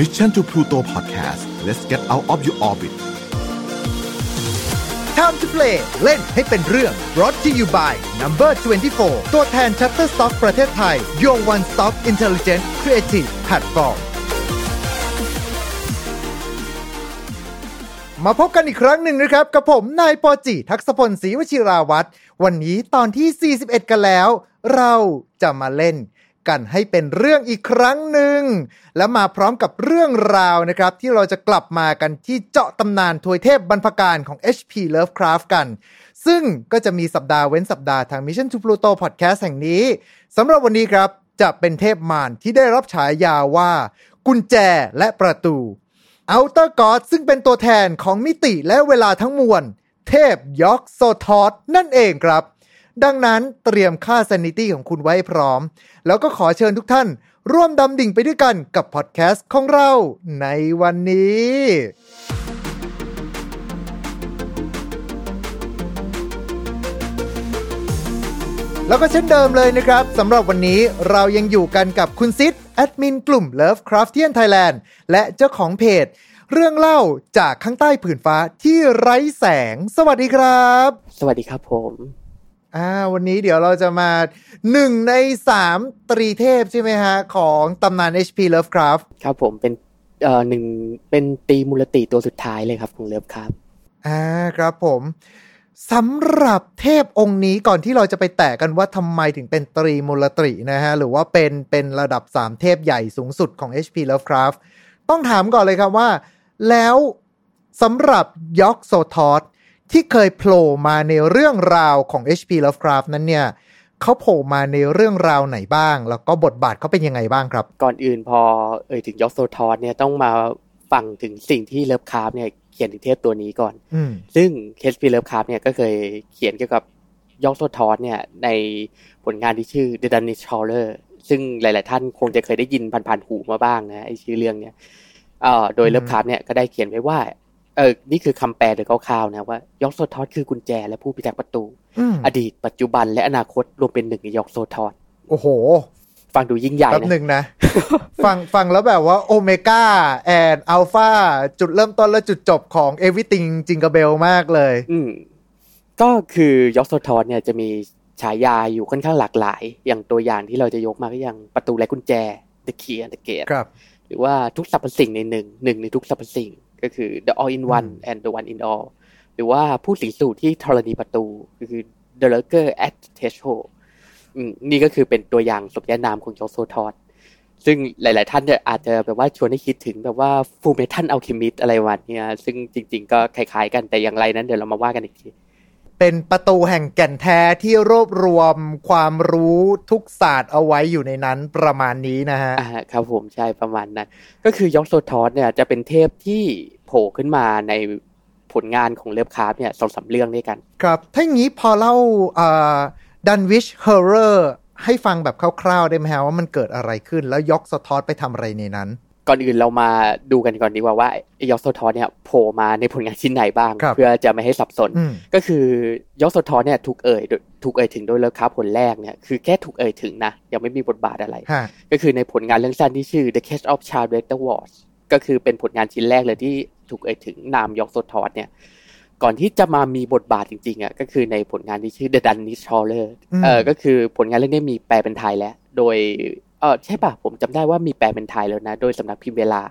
Mission to Pluto Podcast let's get out of your orbit Time to play เล่นให้เป็นเรื่อง brought to you by Number 24 ตัวแทน Shutterstock ประเทศไทย Your One Stop Intelligent Creative Platform มาพบกันอีกครั้งหนึ่งนะครับ กับผมนายปอจิทักษพลศรีวชิราวัตรวันนี้ตอนที่ 41 กันแล้ว เราจะมาเล่น กันให้เป็นเรื่องอีกครั้งหนึ่ง และมาพร้อมกับเรื่องราวนะครับ ที่เราจะกลับมากันที่เจาะตำนานทวยเทพบรรพการของ HP Lovecraft กัน ซึ่งก็จะมีสัปดาห์เว้นสัปดาห์ทาง Mission to Pluto Podcast แห่งนี้สำหรับวันนี้ครับจะเป็นเทพมารที่ได้รับฉายาว่า กุญแจและประตูอัลเตอร์กอดซึ่งเป็นตัวแทนของมิติและเวลาทั้งมวล เทพยอกโซทอสนั่นเองครับ ดังนั้นเตรียมค่า sanity ของคุณไว้พร้อม แล้วก็ขอเชิญทุกท่าน ร่วมดำดิ่งไปด้วยกันกับพอดแคสต์ของเราในวันนี้แล้วก็เช่นเดิมเลยนะครับสำหรับวันนี้เรายังอยู่กันกับคุณซิดแอดมินกลุ่ม Lovecraftian Thailand และเจ้าของเพจ เรื่องเล่าจากข้างใต้ผืนฟ้าที่ไร้แสง สวัสดีครับ สวัสดีครับผม อ่าวันนี้เดี๋ยวเราจะมาหนึ่งในสามตรีเทพใช่ไหมฮะ ของตำนาน HP Lovecraft ครับผมเป็นเอ่อหนึ่งเป็นตีมูลติตัวสุดท้ายเลยครับของเลิฟครับอ่าครับผมสำหรับเทพองค์นี้ก่อนที่เราจะไปแตะกันว่าทำไมถึงเป็นตรีมูลตรีนะฮะ หรือว่าเป็นเป็นระดับ 3 เทพใหญ่สูงสุดของ HP Lovecraft ต้องถามก่อนเลยครับว่า แล้วสำหรับยอกโซทอส ที่เคยโผล่มาในเรื่องราวของ HP Lovecraft นั้นเนี่ยเขาโผล่มาในเรื่องราวไหนบ้าง แล้วก็บทบาทเขาเป็นยังไงบ้างครับ ก่อนอื่นพอเอ่ยถึงยอกโซทอสเนี่ยต้องมาฟังถึงสิ่งที่เลิฟคราฟเนี่ยเขียนถึงเทพตัวนี้ก่อนอืมซึ่ง HP Lovecraft เนี่ยก็เคยเขียนเกี่ยวกับยอกโซทอสเนี่ยในผลงานที่ชื่อ The Dunwich Horror ซึ่งหลาย ๆ ท่านคงจะเคยได้ยินผ่านๆหูมาบ้างนะไอชื่อเรื่องเนี่ยเอ่อโดยเลิฟคราฟเนี่ยก็ได้เขียนไว้ว่าเออนี่คือคำแปลโดยคร่าวๆนะว่ายอกโซทอสคือกุญแจและผู้พิทักษ์ประตูอืมอดีตปัจจุบันและอนาคตรวมเป็นหนึ่งในยอกโซทอสโอ้โห ฟังดูยิ่งใหญ่แป๊บหนะนึ่งนะ ฟังฟังแล้วแบบว่า Omega and Alpha จุดเริ่มต้นและจุดจบของเอวิติงจิงก b เบลมากเลย อืมก็คือยอกโซทอสเนี่ยจะมีฉายาอยู่ค่อนข้างหลากหลาย อย่างตัวอย่างที่เราจะยกมาก็อย่างประตูและกุญแจ The Key and the Gate ครับหรือว่าทุกสรรพสิ่งในหนึ่งหนึ่งในทุกสรรพสิ่ง ก็คือ the all in one อืม and the one in all หรือว่าผู้สิงสู่ที่ธรณีประตู ก็คือ the lurker at the threshold อืมนี่ก็คือเป็นตัวอย่างสมญานามของยอกโซทอสซึ่งหลาย ๆ ท่านเนี่ยอาจจะแบบว่าชวนให้คิดถึงแบบว่า Fullmetal Alchemist อะไรพวกเนี้ยซึ่งจริง ๆ ก็คล้าย ๆ กันแต่อย่างไรนั้นเดี๋ยวเรามาว่ากันอีกที เป็นประตูแห่งแก่นแท้ที่รวบรวมความรู้ทุกศาสตร์เอาไว้อยู่ในนั้นประมาณนี้นะฮะอ่าครับผมใช่ประมาณนั้น ก็คือยอกโซทอสเนี่ยจะเป็นเทพที่โผล่ขึ้นมาในผลงานของเลิฟคราฟเนี่ยสองสามเรื่องด้วยกัน ครับ ถ้าอย่างนี้พอเล่า Dunwich Horror ให้ฟังแบบคร่าวๆได้ไหมฮะว่ามันเกิดอะไรขึ้นแล้วยอกโซทอสไปทำอะไรในนั้น ก่อนอื่นเรามาดูกันก่อนดีกว่าว่าไอ้ยอกโซทอสเนี่ยโผล่มาในผลงานชิ้นไหนบ้างครับเพื่อจะไม่ให้สับสนอืมก็คือยอกโซทอสเนี่ยถูกเอ่ยโดยถูกเอ่ยถึงโดยเลิฟคราฟหนแรกเนี่ยคือแค่ถูกเอ่ยถึงนะ ยังไม่มีบทบาทอะไรฮะก็คือในผลงานเรื่องสั้นที่ชื่อ The Case of Charles Dexter Ward ก็คือเป็นผลงานชิ้นแรกเลยที่ถูกเอ่ยถึงนามยอกโซทอสเนี่ยก่อนที่จะมามีบทบาทจริงๆอะก็คือในผลงานที่ชื่อ The Dunwich Horror อืมเออก็คือผลงานเรื่องนี้มีแปลเป็นไทยแล้ว โดย เออใช่ป่ะผมจำได้ว่ามีแปลเป็นไทยแล้วนะ โดยสำนักพิมพ์เวลา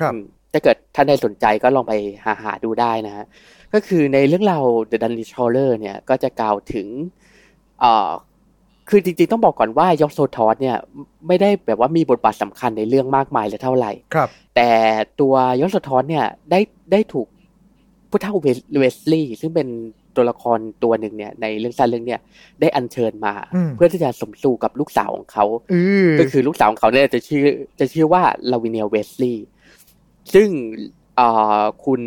ครับอืมถ้าเกิดท่านใดสนใจก็ลองไปหาหาดูได้นะฮะก็คือในเรื่องราว The Danish Trawler เนี่ยก็จะกล่าวถึงเอ่อคือจริงๆต้องบอกก่อนว่ายอกโซทอสเนี่ยไม่ได้แบบว่ามีบทบาทสำคัญในเรื่องมากมายเลยเท่าไหร่ครับ แต่ตัวยอดสะท้อนเนี่ยได้ได้ถูกผู้เฒ่าเวสเวสลีย์ซึ่งเป็น ตัวละครตัวหนึ่งเนี่ยในเรื่องสั้นเรื่องเนี่ยได้อัญเชิญมาอืมเพื่อที่จะสมสู่กับลูกสาวของเขาอือก็คือลูกสาวของเขาเนี่ยจะชื่อจะชื่อว่าลาวิเนียเวทลีย์ซึ่งเอ่อคุณ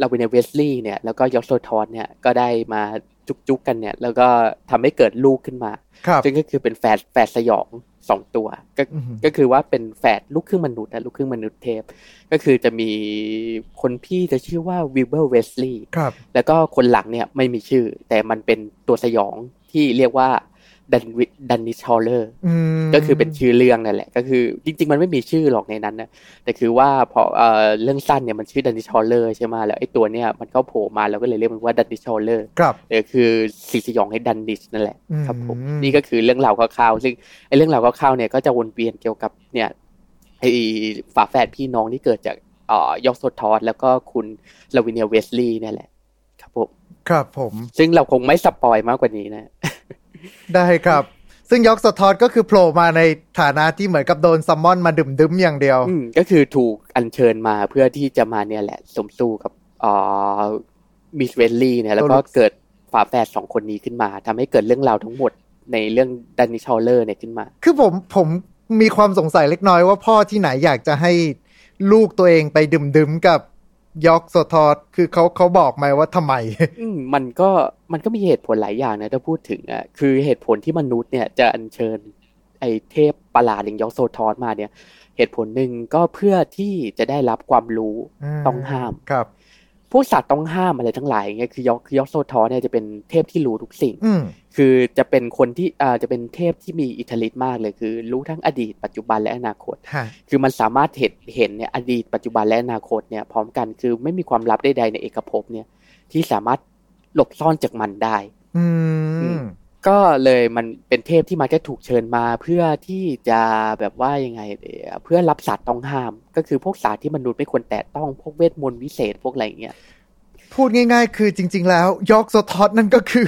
ลาวิเนียเวทลีย์เนี่ยแล้วก็ยอกโซทอธเนี่ยก็ได้มา จุกๆกันเนี่ย แล้วก็ทำให้เกิดลูกขึ้นมาครับซึ่งก็คือเป็นแฝดแฝดสยองสองตัว ก็อือหือก็คือว่าเป็นแฝดลูกครึ่งมนุษย์นะลูกครึ่งมนุษย์เทพ ก็คือจะมีคนพี่จะชื่อว่าวิลเบอร์เวทลีย์ครับแล้วก็คนหลังเนี่ยไม่มีชื่อ แต่มันเป็นตัวสยองที่เรียกว่า Dunwich Dunwich Horror อืมก็คือเป็นชื่อเรื่องนั่นแหละ ก็คือจริง ๆ มันไม่มีชื่อหรอกในนั้นนะแต่คือว่าพอเอ่อเรื่องสั้นเนี่ยมันชื่อ Dunwich Horror ใช่ไหมแล้วไอ้ตัวเนี้ยมันก็โผล่มาแล้วก็เลยเรียกมันว่า Dunwich Horror ครับเออคือสิ่งสยองแห่งดันนิชนั่นแหละอืมครับผมนี่ก็คือเรื่องราวคร่าวๆซึ่งไอ้เรื่องราวคร่าวๆเนี่ยก็จะวนเวียนเกี่ยวกับเนี่ยไอ้ฝาแฝดพี่น้องที่เกิดจากเอ่อยอกโซทอธแล้วก็คุณลาวิเนียเวทลีย์เนี่ยแหละ ครับผมครับผม ซึ่งเราคงไม่ spoil มากกว่านี้นะ ได้ครับ ซึ่งยอกโซทอธก็คือโผล่มาในฐานะที่เหมือนกับโดน summon มาดื่มดึมอย่างเดียวอืมก็คือถูกอัญเชิญมาเพื่อที่จะมาเนี่ยแหละสมสู่กับเอ่อ Miss เวทลีย์เนี่ยแล้วก็ตัวลูกเกิดฝาแฝดสองคนนี้ขึ้นมาทำให้เกิดเรื่องราวทั้งหมดในเรื่อง Dunwich Horror เนี่ยขึ้นมา คือผมผมมีความสงสัยเล็กน้อยว่าพ่อที่ไหนอยากจะให้ลูกตัวเองไปดื่มดึมกับ ยอกสทอดคือเขาเขาบอกไหมว่าทำไมอืมมันก็มันก็มีเหตุผลหลายอย่างนะถ้าพูดถึงอะคือเหตุผลที่มนุษย์เนี่ยจะอัญเชิญ ไอ้เทพประหลาดอย่างยอกโซทอสมาเนี่ย เหตุผลหนึ่งก็เพื่อที่จะได้รับความรู้ต้องห้ามครับ พวกสัตว์ต้องห้ามอะไรทั้งหลายอย่างเงี้ยคือยอกคือยอกโซทอสเนี่ยจะเป็นเทพที่รู้ทุกสิ่งอืมคือจะเป็นคนที่อ่าจะเป็นเทพที่มีอิทธิฤทธิ์มากเลยคือ รู้ทั้งอดีตปัจจุบันและอนาคตฮะคือมันสามารถเห็นเห็นเนี่ยอดีตปัจจุบันและอนาคตเนี่ยพร้อมกันคือไม่มีความลับใดๆในเอกภพเนี่ยที่สามารถหลบซ่อนจากมันได้ อืม ก็เลยมันเป็นเทพที่มาแค่ถูกเชิญมาเพื่อที่จะแบบว่ายังไงเดียเพื่อรับสัตว์ต้องห้าม ก็คือพวกสัตว์ที่มนุษย์ไม่ควรแตะต้องพวกเวทมนต์วิเศษพวกอะไรอย่างเงี้ยพูดง่าย ๆ คือจริง ๆ แล้วยอกสทอดนั่นก็คือ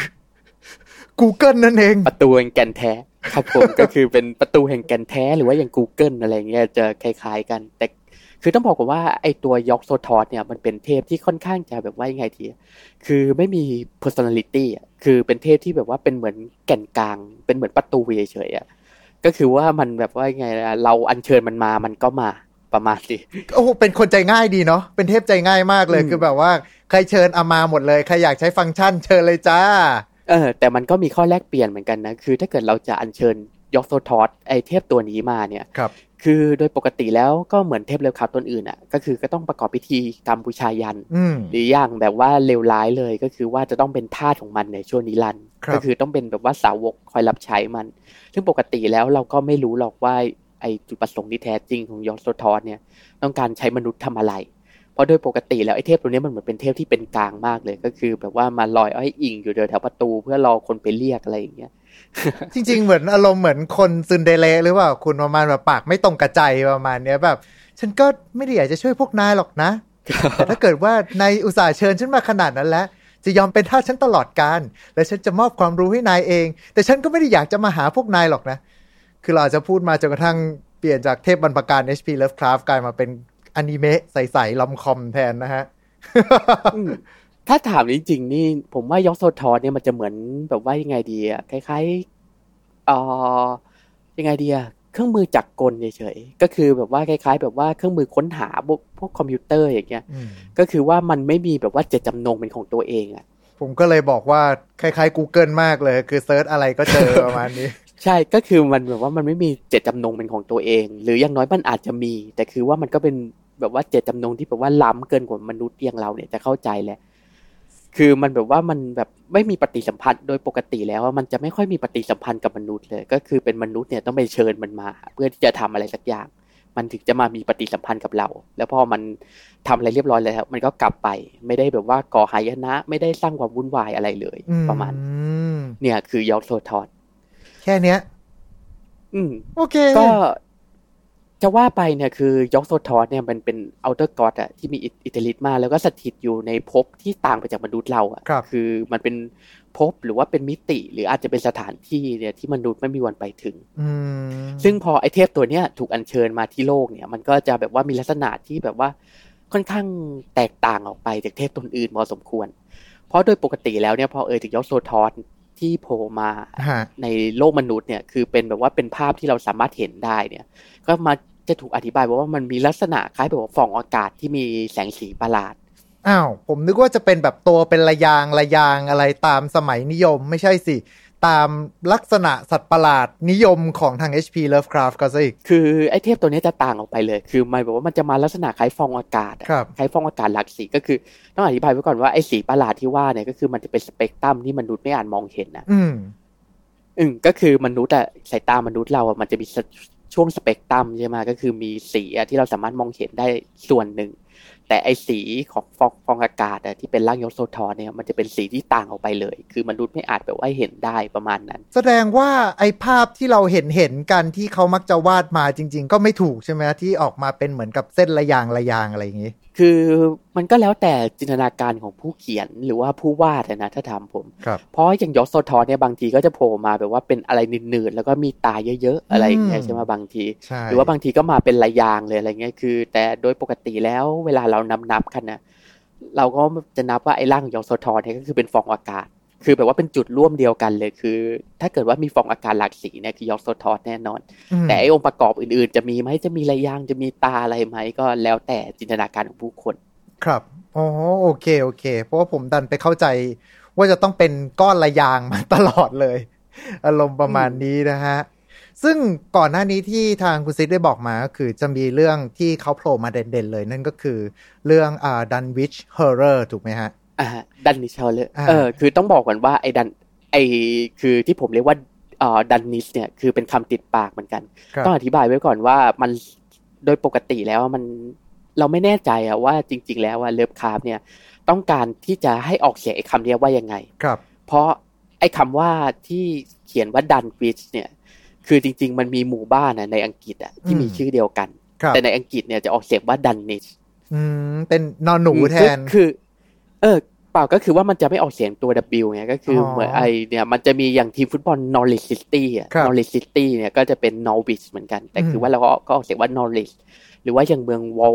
Google นั่นเอง ประตูแห่งแก่นแท้ครับผมก็คือเป็นประตูแห่งแก่นแท้หรือว่าอย่าง Google อะไรเงี้ยจะคล้าย ๆ กัน แต่ คือต้องบอกก่อนว่าไอตัวยอกโซทอสเนี่ยมันเป็นเทพที่ค่อนข้างจะแบบว่ายังไงทีคือไม่มี personality อะคือเป็นเทพที่แบบว่าเป็นเหมือนแก่นกลาง เป็นเหมือนประตูเฉยๆอะก็คือว่ามันแบบว่ายังไงล่ะเราอัญเชิญมันมามันก็มาประมาณนี้โอ้โหเป็นคนใจง่ายดีเนาะเป็นเทพใจง่ายมากเลยอืมคือแบบว่าใครเชิญเอามาหมดเลยใครอยากใช้ฟังก์ชันเชิญเลยจ้าเออแต่มันก็มีข้อแลกเปลี่ยนเหมือนกันนะ คือถ้าเกิดเราจะอัญเชิญยอกโซทอธไอเทพตัวนี้มาเนี่ยครับ คือโดยปกติแล้วก็เหมือนเทพเลิฟคราฟต์ตนอื่นอะ ก็คือก็ต้องประกอบพิธีกรรมบูชายันอืมหรืออย่างแบบว่าเลวร้ายเลยก็คือว่าจะต้องเป็นทาสของมันในชั่วนิรันดร์ครับก็คือต้องเป็นแบบว่าสาวกคอยรับใช้มัน ซึ่งปกติแล้วเราก็ไม่รู้หรอกว่าไอจุดประสงค์ที่แท้จริงของยอกโซทอธเนี่ย ต้องการใช้มนุษย์ทำอะไรเพ ราะโดยปกติแล้วไอ้เทพตัวนี้มันเหมือนเป็นเทพที่เป็นกลางมากเลยก็คือ แบบว่ามาลอยอ้อยอิงอยู่แถวประตูเพื่อรอคนไปเรียกอะไรอย่างเงี้ยจริง ๆ เหมือนอารมณ์เหมือนคนซึนเดเลหรือเปล่าคุณประมาณแบบปากไม่ตรงกระใจประมาณเนี้ยแบบ ฉันก็ไม่ได้อยากจะช่วยพวกนายหรอกนะแต่ถ้าเกิดว่านายอุตส่าห์เชิญฉันมาขนาดนั้นแล้วจะยอมเป็นทาสฉันตลอดการ และฉันจะมอบความรู้ให้นายเอง แต่ฉันก็ไม่ได้อยากจะมาหาพวกนายหรอกนะ คือเราอาจจะพูดมาจนกระทั่งเปลี่ยนจากเทพบรรพการ HP Lovecraft กลายมาเป็น อนิเมะใสๆลอมคอมแทนนะฮะอืมถ้าถามจริงๆนี่ ผมว่ายอกโซทอธเนี่ยมันจะเหมือนแบบว่ายังไงดีอะคล้ายๆเอ่อยังไงดีอะเครื่องมือจักรกลเฉยๆก็คือแบบว่าคล้าย ๆ แบบว่าเครื่องมือค้นหาพวกพวกคอมพิวเตอร์อย่างเงี้ยอืมก็คือว่ามันไม่มีแบบว่าเจตจำนงเป็นของตัวเองอะผมก็เลยบอกว่าคล้ายๆ Google มากเลย คือ search อะไรก็เจอประมาณนี้ ใช่ก็คือมันแบบว่ามันไม่มีเจตจำนงเป็นของตัวเอง หรืออย่างน้อยมันอาจจะมี แต่คือว่ามันก็เป็นแบบว่าเจตจำนงที่แบบว่าล้ำเกินกว่ามนุษย์อย่างเราเนี่ยจะเข้าใจแหละคือมันแบบว่ามันแบบไม่มีปฏิสัมพันธ์โดยปกติแล้วอะมันจะไม่ค่อยมีปฏิสัมพันธ์กับมนุษย์เลย ก็คือเป็นมนุษย์เนี่ยต้องไปเชิญมันมา เพื่อที่จะทำอะไรสักอย่าง มันถึงจะมามีปฏิสัมพันธ์กับเรา แล้วพอมันทำอะไรเรียบร้อยแล้ว มันก็กลับไป ไม่ได้แบบว่าก่อหายนะ ไม่ได้สร้างความวุ่นวายอะไรเลยอืประมาณมเนี่ยคือยอกโซทอส แค่เนี้ย อืม โอเค ก็จะว่าไปเนี่ยคือยอกโซทอสเนี่ยมันเป็นOuter God อะที่มีอิทธิฤทธิ์มากแล้วก็สถิตอยู่ในภพที่ต่างไปจากมนุษย์เราอะครับคือมันเป็นภพหรือว่าเป็นมิติ หรืออาจจะเป็นสถานที่เนี่ยที่มนุษย์ไม่มีวันไปถึงอืมซึ่งพอไอเทพตัวเนี้ยถูกอัญเชิญมาที่โลกเนี่ย มันก็จะแบบว่ามีลักษณะที่แบบว่าค่อนข้างแตกต่างออกไปจากเทพตนอื่นพอสมควร เพราะโดยปกติแล้วเนี่ยพอเอ่ยถึงยอกโซทอธ ที่โผล่มาฮะในโลกมนุษย์เนี่ยคือเป็นแบบว่าเป็นภาพที่เราสามารถเห็นได้เนี่ย ก็มาจะถูกอธิบายว่ามันมีลักษณะคล้ายแบบว่าฟองอากาศที่มีแสงสีประหลาดอ้าวผมนึกว่าจะเป็นแบบตัวเป็นระยางระยางอะไรตามสมัยนิยม ไม่ใช่สิ ตามลักษณะสัตว์ประหลาดนิยมของทาง HP Lovecraft ก็ซะอีก คือไอ้เทพตัวเนี้ยจะต่างออกไปเลย คือหมายแบบว่ามันจะมาลักษณะคล้ายฟองอากาศอะครับคล้ายฟองอากาศหลากสีก็คือต้องอธิบายไว้ก่อนว่าไอ้สีประหลาดที่ว่าเนี่ยก็คือมันจะเป็นสเปกตรัมที่มนุษย์ไม่อาจมองเห็นนะอืมอืมก็คือมนุษย์อะสายตามนุษย์เราอะมันจะมีช่วงสเปกตรัมใช่ไหมก็คือมีสีที่เราสามารถมองเห็นได้ส่วนหนึ่ง แต่ไอสีของฟองฟองอากาศที่เป็นร่างยศโซทอนเนี่ยมันจะเป็นสีที่ต่างออกไปเลย คือมนุษย์ไม่อาจแบบว่าเห็นได้ประมาณนั้น แสดงว่าไอภาพที่เราเห็นเห็นกันที่เขามักจะวาดมาจริง ๆ ก็ไม่ถูกใช่ไหมที่ออกมาเป็นเหมือนกับเส้นระยางระยางอะไรอย่างนี้คือมันก็แล้วแต่จินตนาการของผู้เขียนหรือว่าผู้วาดนะถ้าถามผมครับเพราะอย่างยกโซทอนเนี่ยบางทีก็จะโผล่มาแบบว่าเป็นอะไรนืดๆแล้วก็มีตาเยอะๆอะไรอย่างเงี้ยอืมใช่ไหมบางทีใช่หรือว่าบางทีก็มาเป็นระยางเลยอะไรเงี้ยคือ แต่โดยปกติแล้วเวลาเรานับนับๆกันนะเราก็จะนับว่าไอ้ร่างของยกโซทอนเนี่ยก็คือเป็นฟองอากาศ คือแบบว่าเป็นจุดร่วมเดียวกันเลยคือ ถ้าเกิดว่ามีฟองอากาศหลากสีเนี่ยคือยกโซทอนแน่นอนมแต่ไอ้องค์ประกอบอื่นๆ จะมีไหมจะมีระยางจะมีตาอะไรไหมก็แล้วแต่จินตนาการของผู้คน ครับอ๋อโอเคโอเค เพราะว่าผมดันไปเข้าใจ ว่าจะต้องเป็นก้อนระยางมาตลอดเลย อารมณ์ประมาณนี้นะฮะซึ่งก่อนหน้านี้ที่ทางคุณซิดได้บอกมาก็คือจะมีเรื่องที่เขาโผล่มาเด่นๆเลย นั่นก็คือเรื่องอ่า Dunwich Horror ถูกไหมฮะ อ่าดันนิชเเลยอ่าเออคือต้องบอกก่อนว่าไอ้ดันไอ้คือที่ผมเรียกว่าเอ่อดันนิชเนี่ยคือเป็นคำติดปากเหมือนกันครับต้องอธิบายไว้ก่อนว่ามันโดยปกติแล้วมันเราไม่แน่ใจอะว่าจริง ๆ แล้วว่าเลิฟคราฟต์เนี่ยต้องการที่จะให้ออกเสียงไอ้คำเนี้ยว่ายังไง ครับ เพราะไอ้คำว่าที่เขียนว่าดันวิชเนี่ย คือจริง ๆ มันมีหมู่บ้านอะในอังกฤษอะที่มีอืมชื่อเดียวกันครับแต่ในอังกฤษเนี่ยจะออกเสียงว่าดันนิชอืมเป็นนอนหนูแทนคือ เออ เปล่าก็คือว่ามันจะไม่ออกเสียงตัว W ไงก็คือออเหมือนไอเนี่ยมันจะมีอย่างทีมฟุตบอล Norwich City อะครับ Norwich City เนี่ยก็จะเป็น Norwich เหมือนกัน แต่คือมว่าเราก็ก็ออกเสียงว่า Norwich หรือว่าอย่างเมืองวอริก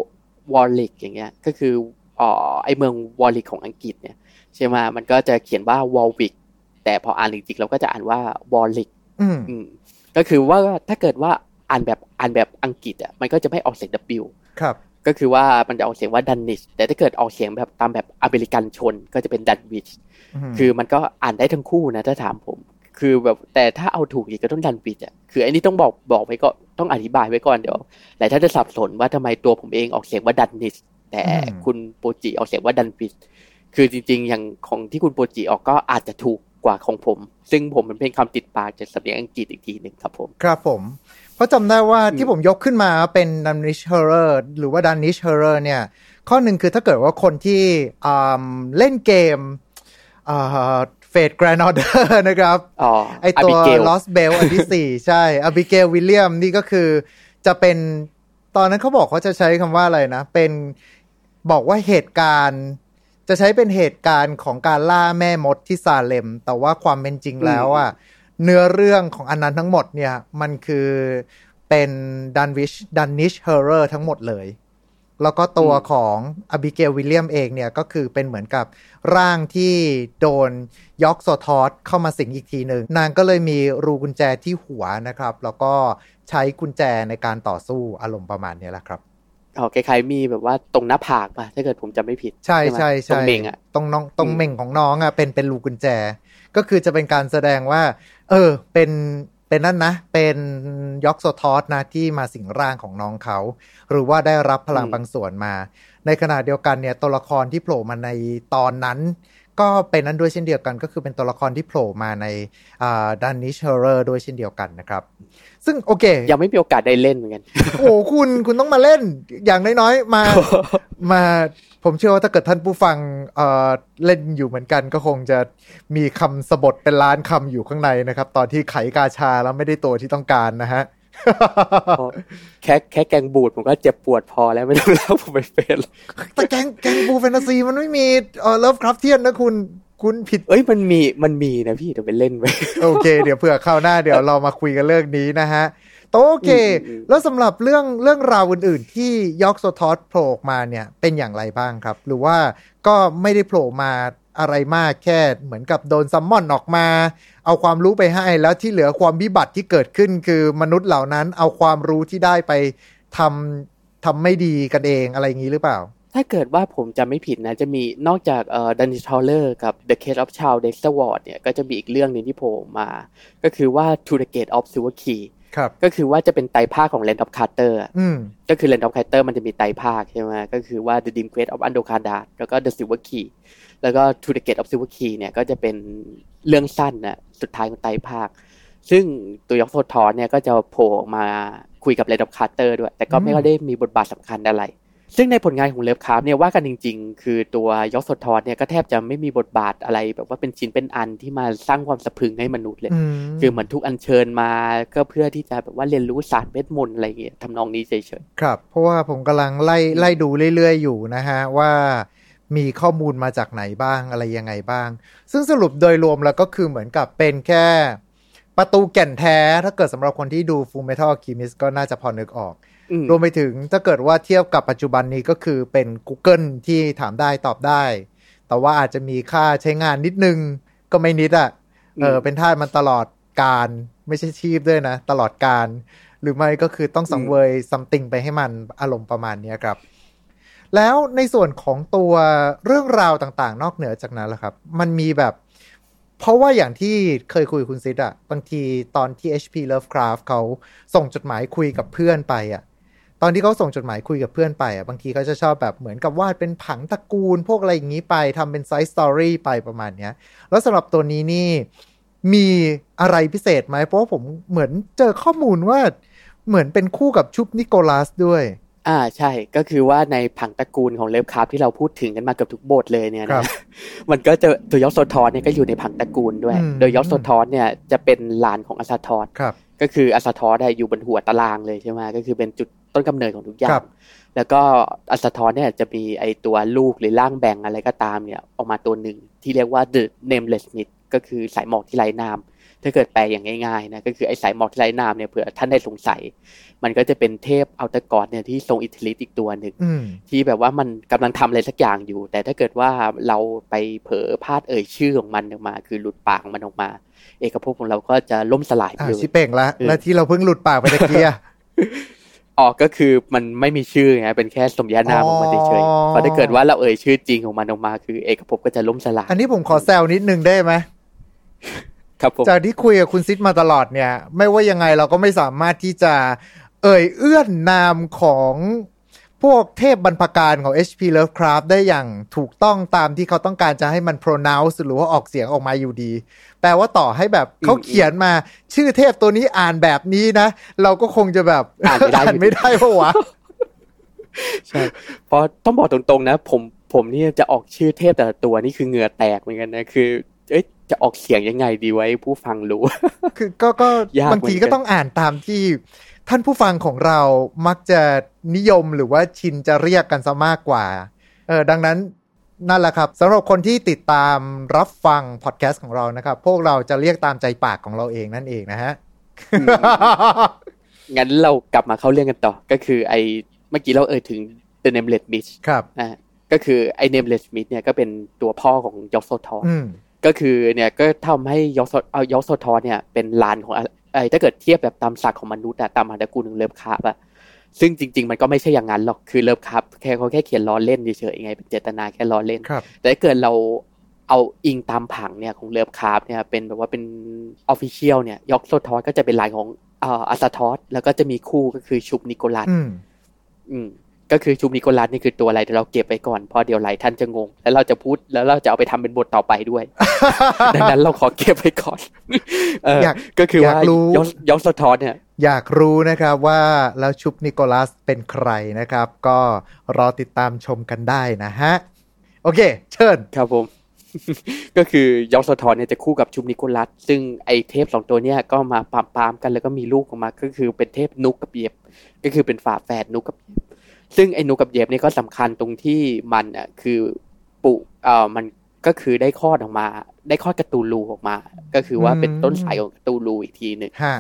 วอริกอย่างเงี้ยก็คืออ๋อไอเมืองวอริกของอังกฤษเนี่ยใช่ไหมมันก็จะเขียนว่าวอร์วิกแต่พออ่านจริงๆเราก็จะอ่านว่าวอริกอืมอืมก็คือว่าถ้าเกิดว่าอ่านแบบอ่านแบบอังกฤษอะมันก็จะไม่ออกเสียง W ครับ ก็คือว่ามันจะออกเสียงว่าดันนิชแต่ถ้าเกิดออกเสียงแบบตามแบบอเมริกันชนก็จะเป็นดันวิชมคือมันก็อ่านได้ทั้งคู่นะถ้าถามผม คือแบบแต่ถ้าเอาถูกอีกก็ต้องดันวิชอะคืออันนี้ต้องบอกบอกไว้ก็ต้องอธิบายไว้ก่อนเดี๋ยวหลายท่านจะสับสนว่าทำไมตัวผมเองออกเสียงว่าดันนิชแต่คุณโปรจิออกเสียงว่าดันวิชคือจริง ๆ อย่างของที่คุณโปรจิออกก็อาจจะถูกกว่าของผม ซึ่งผมมันเป็นคำติดปากจากสำเนียงอังกฤษอีกทีหนึ่งครับผม ครับผม เพราะจำได้ว่าอืมที่ผมยกขึ้นมาเป็น Danish Horror หรือว่า Danish Horror เนี่ย ข้อหนึ่งคือถ้าเกิดว่าคนที่อ่าเล่นเกมเฟดแกรนอเดอร์นะครับอ๋อไอตัว Abigail Lostbelt อันที่สี่ใช่อ b i เกลวิลเลียมนี่ก็คือจะเป็นตอนนั้นเขาบอกเขาจะใช้คำว่าอะไรนะ เป็นบอกว่าเหตุการณ์จะใช้เป็นเหตุการณ์ของการล่าแม่มดที่ซาเลม แต่ว่าความเป็นจริงแล้วอะ เนื้อเรื่องของอันนั้นทั้งหมดเนี่ย มันคือเป็น Dunwich Dunwich Horror ทั้งหมดเลย แล้วก็ตัวอืมของอบิเกลวิลเลียมเองเนี่ย ก็คือเป็นเหมือนกับร่างที่โดนยอกโซทอสเข้ามาสิงอีกทีหนึ่ง นางก็เลยมีรูกุญแจที่หัวนะครับ แล้วก็ใช้กุญแจในการต่อสู้อารมณ์ประมาณเนี้ยแหละครับอ๋อคล้ายๆมีแบบว่าตรงหน้าผากป่ะถ้าเกิดผมจำไม่ผิด ใช่ไหมใช่ตรใช่งเมงอะตรงน้องตรงอืมเม่งของน้องอะเป็นเป็นรูกุญแจ ก็คือจะเป็นการแสดงว่า เออ เป็นเป็นนั่นนะ เป็นยอกโซทอสนะที่มาสิงร่างของน้องเขา หรือว่าได้รับพลังบางส่วนมา ในขณะเดียวกันเนี่ยตัวละครที่โผล่มาในตอนนั้น ก็เป็นนั้นด้วยเช่นเดียวกัน ก็คือเป็นตัวละครที่โผล่มาในดันนิชเฮอร์เรอร์ด้วยเช่นเดียวกันนะครับ ซึ่งโอเค ยังไม่มีโอกาสได้เล่นเหมือนกัน โอ้คุณคุณต้องมาเล่นอย่างน้อยๆ มามา ผมเชื่อว่าถ้าเกิดท่านผู้ฟังเอ่อเล่นอยู่เหมือนกันก็คงจะมีคำสบทเป็นล้านคำอยู่ข้างในนะครับ ตอนที่ไขกาชาแล้วไม่ได้ตัวที่ต้องการนะฮะแค่แค่ Granblue ผมก็เจ็บปวดพอแล้วไม่ต้องเล่าผมไปเป็นหรอกแต่ Gran Granblue Fantasy มันไม่มีเอ่อ Lovecraftian นะคุณคุณซิด เอ้ยมันมีมันมีนะพี่เดี๋ยวไปเล่นไปโอเค เดี๋ยวเผื่อคราวหน้าเดี๋ยวเรามาคุยกันเรื่องนี้นะฮะ โอเคอืมอืมแล้วสำหรับเรื่องเรื่องราวอื่น ๆ ที่ยอกโซทอธโผล่ออกมาเนี่ยเป็นอย่างไรบ้างครับ หรือว่าก็ไม่ได้โผล่มาอะไรมากแค่เหมือนกับโดน summon ออกมา เอาความรู้ไปให้แล้วที่เหลือความวิบัติที่เกิดขึ้นคือมนุษย์เหล่านั้นเอาความรู้ที่ได้ไปทำทำไม่ดีกันเองอะไรอย่างนี้หรือเปล่า ถ้าเกิดว่าผมจำไม่ผิดนะ จะมีนอกจากเอ่อ Dunwich Horror กับ The Case of Charles Dexter Ward เนี่ยก็จะมีอีกเรื่องหนึ่งที่โผล่มา ก็คือว่า To the Gate of Silver Key ครับ ก็คือว่าจะเป็นไตรภาคของ Randolph Carter อะอืมก็คือ Randolph Carter มันจะมีไตรภาคใช่ไหมก็คือว่า The Dream-Quest of Unknown Kadath แล้วก็ The Silver Key แล้วก็ To the Gate of Silver Key เนี่ยก็จะเป็นเรื่องสั้นนะสุดท้ายของไตรภาค ซึ่งตัวยอกโซทอธเนี่ยก็จะโผล่ออกมาคุยกับเรดอ f คาร์เตอร์ด้วย แต่ก็ไม่อืมก็ได้มีบทบาทสำคัญอะไร ซึ่งในผลงานของเลิฟคราฟต์เนี่ยว่ากันจริง ๆ คือตัวยอกโซทอธเนี่ยก็แทบจะไม่มีบทบาทอะไร แบบว่าเป็นชิ้นเป็นอันที่มาสร้างความสะพรึงให้มนุษย์เลยอืมคือเหมือนถูกอัญเชิญมาก็เพื่อที่จะแบบว่าเรียนรู้ศาสตร์เวทมนต์อะไรอย่างเงี้ยทำนองนี้เฉยครับ เพราะว่าผมกำลังไล่ไล่ดูเรื่อยๆอยู่นะฮะว่ามีข้อมูลมาจากไหนบ้างอะไรยังไงบ้าง ซึ่งสรุปโดยรวมแล้วก็คือเหมือนกับเป็นแค่ประตูแก่นแท้ถ้าเกิดสำหรับคนที่ดู Full Metal Alchemist ก็น่าจะพอนึกออกๆอืม รวมไปถึงถ้าเกิดว่าเทียบกับปัจจุบันนี้ก็คือเป็น Google ที่ถามได้ตอบได้ แต่ว่าอาจจะมีค่าใช้งานนิดนึงก็ไม่นิดอะ่ะเอออืมเป็นท่าสมันตลอดการไม่ใช่ชีพด้วยนะ ตลอดการ หรือไม่ก็คือต้องสังเวยซัมติงไปให้มันอารมณ์ประมาณเนี้ยครับ แล้วในส่วนของตัวเรื่องราวต่างๆ นอกเหนือจากนั้นล่ะครับ มันมีแบบ เพราะว่าอย่างที่เคยคุยกับคุณซิดอะบางทีตอนที่ HP Lovecraft เขาส่งจดหมายคุยกับเพื่อนไปอะ ตอนที่เขาส่งจดหมายคุยกับเพื่อนไปอะบางทีเขาจะชอบแบบเหมือนกับวาดเป็นผังตระกูล พวกอะไรอย่างนี้ไปทำเป็น side story ไปประมาณเนี้ย แล้วสำหรับตัวนี้นี่มีอะไรพิเศษไหมเพราะผมเหมือนเจอข้อมูลว่าเหมือนเป็นคู่กับชุบนิโคลัสด้วย อ่าใช่ก็คือว่าในผังตระกูลของเลฟคราฟที่เราพูดถึงกันมาเกือบทุกบทเลยเนี่ยครันะบมันก็จะตัวยอกโซทอนเนี่ยก็อยู่ในผังตระกูลด้วยอืมโดยยอกโซทอนเนี่ยจะเป็นลานของอัสซาทอสครับก็คืออัสซาทอสอะอยู่บนหัวตารางเลยใช่ไหมก็คือเป็นจุดต้นกำเนิดของทุกอย่าครังบแล้วก็อัสซาทอสเนี่ยจะมีไอตัวลูกหรือร่างแบ่งอะไรก็ตามเนี่ยออกมาตัวหนึ่งที่เรียกว่า the nameless myth ก็คือสายหมอกที่ไร้นาม ถ้าเกิดแปลอย่างง่ายๆนะก็คือไอสายหมอกที่ไร้นามเนี่ยเผื่อท่านได้สงสัย มันก็จะเป็นเทพอัลตกอดเนี่ยที่ทรงอิทธิฤทธิ์อีกตัวหนึ่งอืมที่แบบว่ามันกำลังทำอะไรสักอย่างอยู่ แต่ถ้าเกิดว่าเราไปเผลอพลาดเอ่ยชื่อของมันออกมา คือหลุดปากมันออกมา เอกภพของเราก็จะล่มสลายไปอ่าเลยชิเป่งละเออและที่เราเพิ่งหลุดปากไปตะเกียออกก็คือมันไม่มีชื่อไงเป็นแค่สมญานามของมันเฉยอ๋อๆเพราะถ้าเกิดว่าเราเอ่ยชื่อจริงของมันออกมา คือ เอกภพก็จะล่มสลายอันนี้ผมขอแซวนิดนึงได้ไหม ครับผมจากที่คุยกับคุณซิดมาตลอดเนี่ย ไม่ว่ายังไงเราก็ไม่สามารถที่จะ เอ่ยเอื้อนนามของพวกเทพบรรพการของ HP Lovecraft ได้อย่างถูกต้องตามที่เขาต้องการจะให้มัน pronounce หรือว่าออกเสียงออกมาอยู่ดี แปลว่าต่อให้แบบเขาเขียนมาชื่อเทพตัวนี้อ่านแบบนี้นะ เราก็คงจะแบบอ่านไม่ได้อ่านไม่ได้เพราะวะใช่เพราะต้องบอกตรงๆนะ ผมผมนี่จะออกชื่อเทพแต่ละตัวนี่คือเหงื่อแตกเหมือนกันนะคือ เอ้ย จะออกเสียงยังไงดีไว้ผู้ฟังรู้ คือก็ก็ยากบางทีเหมือนกันก็ต้องอ่านตามที่ท่านผู้ฟังของเรามักจะนิยมหรือว่าชินจะเรียกกันซะมากกว่า เออดังนั้นนั่นแหละครับสำหรับคนที่ติดตามรับฟังพอดแคสต์ของเรานะครับ พวกเราจะเรียกตามใจปากของเราเองนั่นเองนะฮะ งั้นเรากลับมาเข้าเรื่องกันต่อ ก็คือไอเมื่อกี้เราเอ่ยถึง The Nameless Mist ครับอ่าก็คือไอ Nameless Beast เนี่ยก็เป็นตัวพ่อของยอกโซทอสอืม ก็คือเนี่ยก็ทำให้ยอกโซเอายอกโซทอสเนี่ยเป็นหลานของอะไอถ้าเกิดเทียบแบบตามศักดิ์ของมนุษย์อะตามผังตระกูลของ Lovecraft อะซึ่งจริง ๆ มันก็ไม่ใช่อย่างนั้นหรอกคือ Lovecraft แค่เขาแค่เขียนล้อเล่นเฉยๆไงเป็นเจตนาแค่ล้อเล่นครับแต่ถ้าเกิดเราเอาอิงตามผังเนี่ยของ Lovecraft เนี่ยเป็นแบบว่าเป็นofficial เนี่ยยอกโซทอสก็จะเป็นหลานของเอ่ออัสซาทอสแล้วก็จะมีคู่ก็คือชุบนิกกูรัธอืมอืม ก็คือชุบนิกกูรัธนี่คือตัวอะไรเดี๋ยวเราเก็บไว้ก่อนเพราะเดี๋ยวหลายท่านจะงง แล้วเราจะพูดแล้วเราจะเอาไปทำเป็นบทต่อไปด้วย ดังนั้นเราขอเก็บไว้ก่อนเอออยากก็คืออยากว่ารู้ยอกยอกโซทอสเนี่ยอยากรู้นะครับว่าแล้วชุบนิกกูรัธเป็นใครนะครับ ก็รอติดตามชมกันได้นะฮะ โอเค เชิญครับผม ก็คือยอกสะท้อนเนี่ยจะคู่กับชุบนิโคลัส ซึ่งไอเทพสองตัวเนี่ยก็มาปามปามๆกันแล้วก็มีลูกออกมา ก็คือเป็นเทพนุกกับเย็บก็คือเป็นฝาแฝดนุกกับเย็บ ซึ่งไอ้นุกกับเย็บเนี่ยก็สำคัญตรงที่มันอะคือปุเอ่อมันก็คือได้คลอดออกมา ได้คลอดกระตูลูออกมา ก็คือว่าเป็นต้นสายของกระตูลูอีกทีหนึ่งฮะ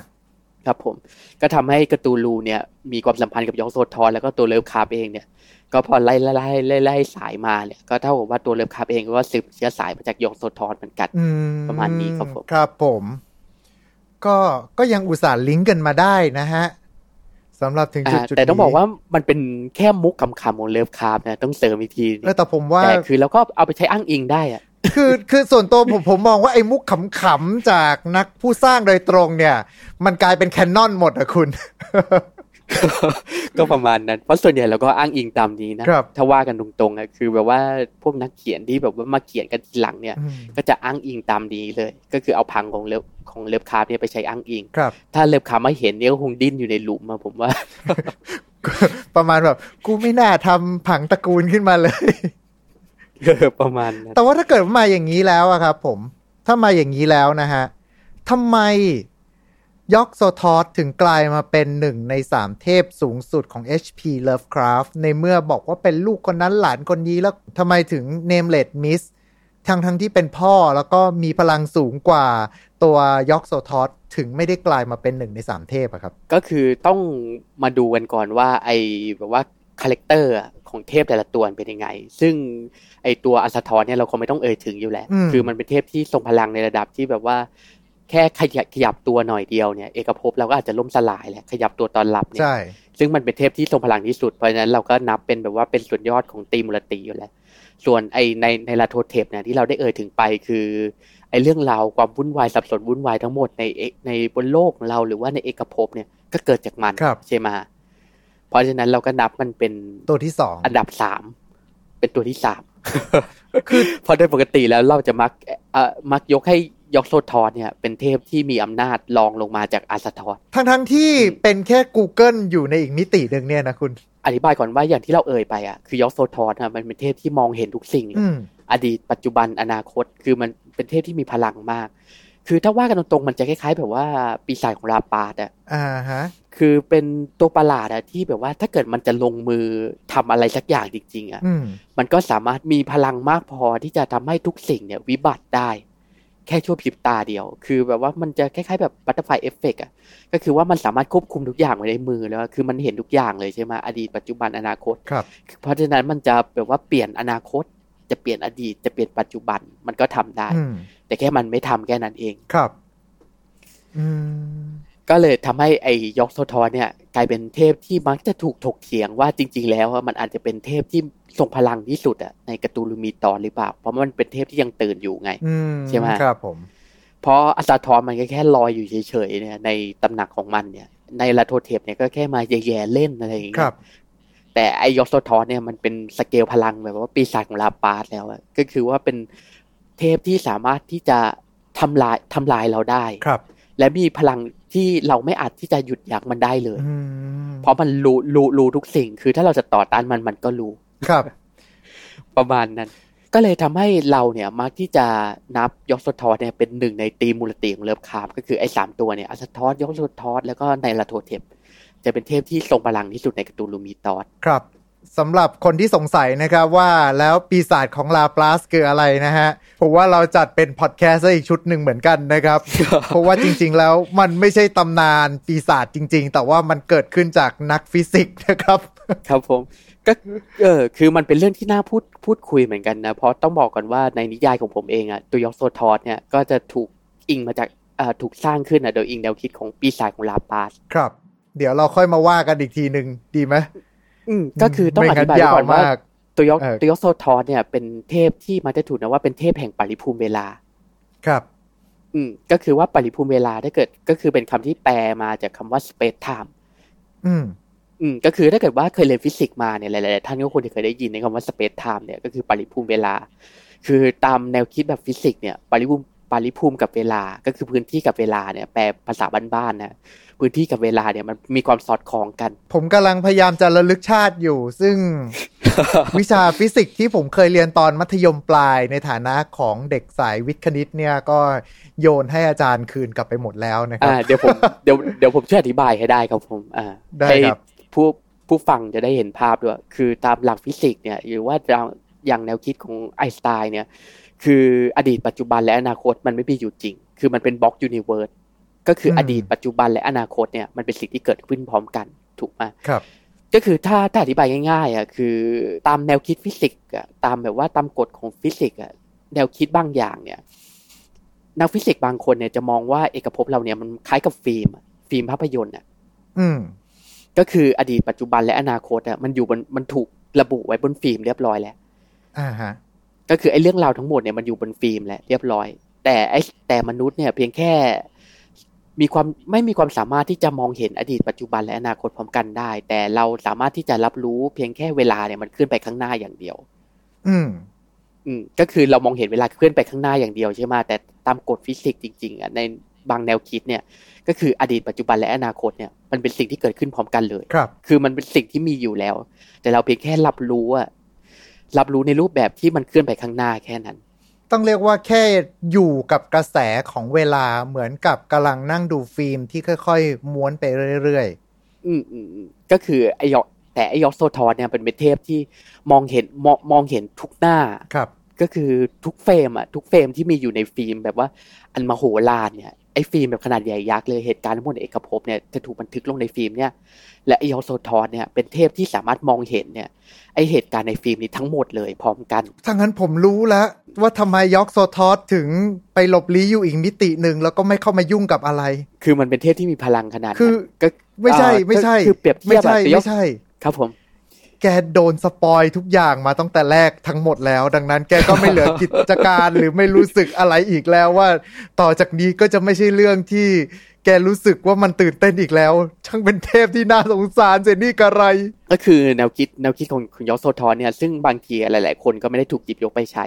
ครับผมก็ทำให้กระตูลูเนี่ย มีความสัมพันธ์กับยองโซทอนแล้วก็ตัวเลิฟคาร์บเองเนี่ย ก็พอไล่ไล่ไล่ไล่ไล่สายมาเนี่ยก็เท่ากับว่าตัว Lovecraft เองก็สืบเชื้อสายมาจากยอกโซทอสเหมือนกันอืมประมาณนี้ครับผมครับผม ก็ก็ยังอุตส่าห์ลิงก์กันมาได้นะฮะ สำหรับถึงจุดอ่าจุดแต่ตรงนี้บอกว่ามันเป็นแค่มุกขำๆของ Lovecraft นะต้องเสริมอีกทีนึงเออแต่ผมว่าแต่คือเราก็เอาไปใช้อ้างอิงได้อะคือคือส่วนตัวผมผมมองว่าไอ้มุกขำๆจากนักผู้สร้างโดยตรงเนี่ย มันกลายเป็น canon หมดอะคุณ ก็ประมาณนั้น เพราะส่วนใหญ่เราก็อ้างอิงตามนี้นะครับถ้าว่ากันตรงๆอะคือแบบว่าพวกนักเขียนที่แบบว่ามาเขียนกันทีหลังเนี่ยอืมก็จะอ้างอิงตามนี้เลย ก็คือเอาผังของเลิฟของ Lovecraft เนี่ยไปใช้อ้างอิงครับ ถ้า Lovecraft มาเห็นเนี่ยก็คงดิ้นอยู่ในหลุมมาผมว่า ประมาณแบบกูไม่น่าทำผังตระกูลขึ้นมาเลยเออประมาณนั้นแต่ว่าถ้าเกิดมาอย่างนี้แล้วอะครับผม ถ้ามาอย่างนี้แล้วนะฮะทำไม ยอกโซทอสถึงกลายมาเป็นหนึ่งในสามเทพสูงสุดของ HP Lovecraft ในเมื่อบอกว่าเป็นลูกคนนั้นหลานคนนี้แล้วทำไมถึง Nameless Mist ทั้งทั้งที่เป็นพ่อแล้วก็มีพลังสูงกว่าตัวยอกโซทอสถึงไม่ได้กลายมาเป็นหนึ่งในสามเทพอะครับ ก็คือต้องมาดูกันก่อนว่าไอแบบว่า character ของเทพแต่ละตัวเป็นยังไง ซึ่งไอตัวอัสซาทอสเนี่ยเราคงไม่ต้องเอ่ยถึงอยู่แล้วอืมคือมันเป็นเทพที่ทรงพลังในระดับที่แบบว่า แค่ขยับขยับตัวหน่อยเดียวเนี่ยเอกภพเราก็อาจจะล่มสลายแหละขยับตัวตอนหลับเนี่ยใช่ซึ่งมันเป็นเทพที่ทรงพลังที่สุดเพราะฉะนั้นเราก็นับเป็นแบบว่าเป็นส่วนยอดของตีมูลติอยู่แล้ว ส่วนไอในในลาโทเทปเนี่ยที่เราได้เอ่ยถึงไปคือไอเรื่องราวความวุ่นวายสับสนวุ่นวายทั้งหมดในเอในบนโลกของเราหรือว่าในเอกภพเนี่ยก็เกิดจากมันครับใช่ไหมเพราะฉะนั้นเราก็นับมันเป็นตัวที่สองอันดับสามเป็นตัวที่สามคือเพราะโดยปกติแล้วเราจะมักเอ่อมักยกให้ ยกโซทอสเนี่ยเป็นเทพที่มีอำนาจรองลงมาจากอาสทอสทั้งทั้งๆที่เป็นแค่ Google อยู่ในอีกมิติหนึ่งเนี่ยนะคุณ อธิบายก่อนว่าอย่างที่เราเอ่ยไปอะคือยอกโซทอสอะมันเป็นเทพที่มองเห็นทุกสิ่งเลยอืมอดีตปัจจุบันอนาคต คือมันเป็นเทพที่มีพลังมาก คือถ้าว่ากันตรงๆมันจะคล้ายๆ แบบว่าปีศาจของราปาดอะอ่าฮะคือเป็นตัวประหลาดอะที่แบบว่าถ้าเกิดมันจะลงมือทำอะไรสักอย่างจริง ๆอะอืมมันก็สามารถมีพลังมากพอที่จะทำให้ทุกสิ่งเนี่ยวิบัติได้ แค่ชั่วพริบตาเดียว คือแบบว่ามันจะคล้ายๆแบบ butterfly effect อะก็คือว่ามันสามารถควบคุมทุกอย่างไว้ในมือแล้วอะคือมันเห็นทุกอย่างเลยใช่ไหมอดีตปัจจุบันอนาคตครับเพราะฉะนั้นมันจะแบบว่าเปลี่ยนอนาคต จะเปลี่ยนอดีตจะเปลี่ยนปัจจุบันมันก็ทำได้อืมแต่แค่มันไม่ทำแค่นั้นเองครับ อืม ก็เลยทำให้ไอ้ยอกโซทอนเนี่ยกลายเป็นเทพที่มักจะถูกถกเถียงว่าจริง ๆ แล้วอะมันอาจจะเป็นเทพที่ทรงพลังที่สุดอะในการ์ตูนลูมีตอนหรือเปล่า เพราะมันเป็นเทพที่ยังตื่นอยู่ไงอืมใช่ไหมครับผม เพราะอาซาทอนมันก็แค่ลอยอยู่เฉยๆเนี่ยในตำหนักของมันเนี่ย ในลาโทเทปเนี่ยก็แค่มาแย่ๆเล่นอะไรอย่างคเงี้รัยบแต่ไอยอกโซทอนเนี่ยมันเป็นสเกลพลังแบบว่าปีศาจของลาปาสแล้วอะก็คือว่าเป็นเทพที่สามารถที่จะทำลายทำลายเราได้ครับ และมีพลัง ที่เราไม่อาจที่จะหยุดยั้งมันได้เลยอืมเพราะมันรู้รู้รู้ทุกสิ่ง คือถ้าเราจะต่อต้านมันมันก็รู้ครับ ประมาณนั้น ก็เลยทำให้เราเนี่ยมักที่จะนับยอกโซทอสเนี่ยเป็นหนึ่งในตรีมูรติของ Lovecraft ก็คือไอ้สามตัวเนี่ยอัสซาทอสยอกโซทอสแล้วก็ไนลาโทเทปจะเป็นเทพที่ทรงพลังที่สุดใน Cthulhu Mythosครับ สำหรับคนที่สงสัยนะครับว่าแล้วปีศาจของลาปลาสคืออะไรนะฮะผมว่าเราจัดเป็นพอดแคสต์อีกชุดหนึ่งเหมือนกันนะครับ เพราะว่าจริง ๆ แล้วมันไม่ใช่ตำนานปีศาจจริง ๆ แต่ว่ามันเกิดขึ้นจากนักฟิสิกส์นะครับ ครับผมก็เออคือมันเป็นเรื่องที่น่าพูดพูดคุยเหมือนกันนะ เพราะต้องบอกก่อนว่าในนิยายของผมเองอะตัวยอกโซทอสเนี่ยก็จะถูกอิงมาจากเอ่อถูกสร้างขึ้นอะโดยอิงแนวคิดของปีศาจของลาปลาสครับ เดี๋ยวเราค่อยมาว่ากันอีกทีหนึ่งดีไหม อืมก็คือต้องอธิงั้นบายไว้ก่อน ไม่งั้นว่ายาวมากตัวยอกเออตัวยอกโซทอสเนี่ยเป็นเทพที่มักจะถูกนับว่าเป็นเทพแห่งปริภูมิเวลา ครับ อืมก็คือว่าปริภูมิเวลาถ้าเกิด ก็คือเป็นคำที่แปลมาจากคำว่า space time อืม อืมก็คือถ้าเกิดว่าเคยเรียนฟิสิกส์มาเนี่ยหลายๆท่านก็คงจะเคยได้ยินในคำว่า space time เนี่ยก็คือปริภูมิเวลา คือตามแนวคิดแบบฟิสิกส์เนี่ยปริภูมิ ปริภูมิกับเวลา ก็คือพื้นที่กับเวลาเนี่ยแปลภาษาบ้านๆนะพื้นที่กับเวลาเนี่ยมันมีความสอดคล้องกัน ผมกำลังพยายามจะระลึกชาติอยู่ ซึ่งวิชาฟิสิกส์ที่ผมเคยเรียนตอนมัธยมปลายในฐานะของเด็กสายวิทย์คณิตเนี่ยก็โยนให้อาจารย์คืนกลับไปหมดแล้วนะครัอ่าเดี๋ยวผมเดี๋ยวเดี๋ยวผมช่วยอธิบายให้ได้ครับผมอ่าได้ให้ครับผู้ผู้ฟังจะได้เห็นภาพด้วย คือตามหลักฟิสิกส์เนี่ยหรือว่าอย่างแนวคิดของไอน์สไตน์เนี่ย คืออดีตปัจจุบันและอนาคตมันไม่มีอยู่จริง คือมันเป็น block universe ก็คืออดีตปัจจุบันและอนาคตเนี่ยมันเป็นสิ่งที่เกิดขึ้นพร้อมกันถูกไหมครับ ก็คือถ้าถ้าอธิบายง่ายๆอะคือตามแนวคิดฟิสิกส์อะตามแบบว่าตามกฎของฟิสิกส์อะแนวคิดบางอย่างเนี่ยนักฟิสิกส์บางคนเนี่ยจะมองว่าเอกภพเราเนี่ยมันคล้ายกับฟิล์มอะฟิล์มภาพยนตร์อะอืมก็คืออดีตปัจจุบันและอนาคตอะมันอยู่บนมันถูกระบุไว้บนฟิล์มเรียบร้อยแล้วอ่าฮะ ก็คือไอ้เรื่องราวทั้งหมดเนี่ยมันอยู่บนฟิล์มแล้วเรียบร้อย แต่ไอ้แต่มนุษย์เนี่ยเพียงแค่มีความไม่มีความสามารถที่จะมองเห็นอดีตปัจจุบันและอนาคตพร้อมกันได้ แต่เราสามารถที่จะรับรู้เพียงแค่เวลาเนี่ยมันเคลื่อนไปข้างหน้าอย่างเดียว อืม อืม ก็คือเรามองเห็นเวลาเคลื่อนไปข้างหน้าอย่างเดียวใช่ไหมแต่ตามกฎฟิสิกส์จริงๆอะในบางแนวคิดเนี่ย ก็คืออดีตปัจจุบันและอนาคตเนี่ยมันเป็นสิ่งที่เกิดขึ้นพร้อมกันเลย ครับ คือมันเป็นสิ่งที่มีอยู่แล้ว แต่เราเพียงแค่รับรู้อะ รับรู้ในรูปแบบที่มันเคลื่อนไปข้างหน้าแค่นั้น ต้องเรียกว่าแค่อยู่กับกระแสของเวลาเหมือนกับกำลังนั่งดูฟิล์มที่ค่อยๆ ม้วนไปเรื่อยอืมอืมอืมก็คือไอยอกแต่ไอยอกโซทอธเนี่ยเป็นเทพที่มองเห็นมองมองเห็นทุกหน้าๆครับ ก็คือทุกเฟรมอะทุกเฟรมที่มีอยู่ในฟิล์มแบบว่าอันมโหฬารเนี่ยไอฟิล์มแบบขนาดใหญ่ยักษ์เลยเหตุการณ์ทั้งหมดในเอกภพเนี่ยจะถูกบันทึกลงในฟิล์มเนี่ยและไอยอกโซทอนเนี่ยเป็นเทพที่สามารถมองเห็นเนี่ยไอเหตุการณ์ในฟิล์มนี้ทั้งหมดเลยพร้อมกันถ้างั้นผมรู้แล้วว่าทำไมยอกโซทอสถึงไปหลบลี้อยู่อีกมิติหนึ่งแล้วก็ไม่เข้ามายุ่งกับอะไร คือมันเป็นเทพที่มีพลังขนาดนั้นคือก็ไม่ใช่เอ่อไม่ใช่คือเปรียบเทีไม่ยบอะใช่แต่ยกไม่ใช่ ครับผม แกโดนสปอยทุกอย่างมาตั้งแต่แรกทั้งหมดแล้ว ดังนั้นแกก็ไม่เหลือกิจการหรือไม่รู้สึกอะไรอีกแล้วว่า ต่อจากนี้ก็จะไม่ใช่เรื่องที่แกรู้สึกว่ามันตื่นเต้นอีกแล้ว ช่างเป็นเทพที่น่าสงสารเจนี่กระไร ก็คือแนวคิดแนวคิดของคุณยอสโซทอนเนี่ยซึ่งบางทีหลาย ๆ คนก็ไม่ได้ถูกหยิบยกไปใช้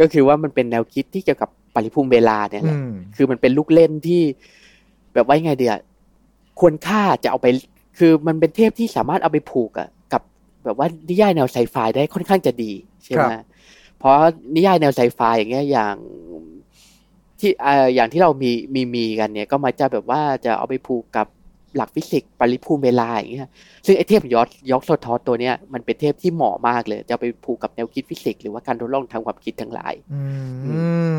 ก็คือว่ามันเป็นแนวคิดที่เกี่ยวกับปริภูมิเวลาเนี่ยแหละอืมคือมันเป็นลูกเล่นที่ แบบว่ายังไงเดียควรค่าจะเอาไป คือมันเป็นเทพที่สามารถเอาไปผูกอะกับ แบบว่านิยายแนวไซไฟได้ค่อนข้างจะดีใช่ไหมเพราะนิยายแนวไซไฟอย่างเงี้ยอย่างที่เอ่ออย่างที่เรามีมีมีกันเนี่ย ก็มาจะแบบว่าจะเอาไปผูกกับหลักฟิสิกส์ปริภูมิเวลาอย่างเงี้ย ซึ่งไอเทพยอกยอกโซทอธตัวเนี้ยมันเป็นเทพที่เหมาะมากเลย จะเอาไปผูกกับแนวคิดฟิสิกส์หรือว่าการทดลองทางความคิดทั้งหลาย อืม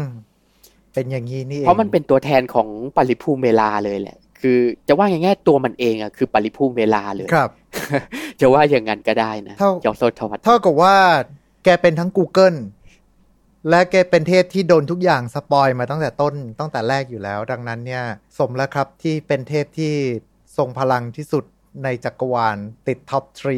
เป็นอย่างนี้นี่องเพราะมันเป็นตัวแทนของปริภูมิเวลาเลยแหละ คือจะว่าอย่างง่ายๆตัวมันเองอะคือปริภูมิเวลาเลยครับ จะว่าอย่างนั้นก็ได้นะเท่ายอกโซทอธเท่ากับว่า แกเป็นทั้ง Google และแกเป็นเทพที่โดนทุกอย่าง spoil มาตั้งแต่ต้นตั้งแต่แรกอยู่แล้ว ดังนั้นเนี่ย สมแล้วครับที่เป็นเทพที่ทรงพลังที่สุดในจักรวาลติด top three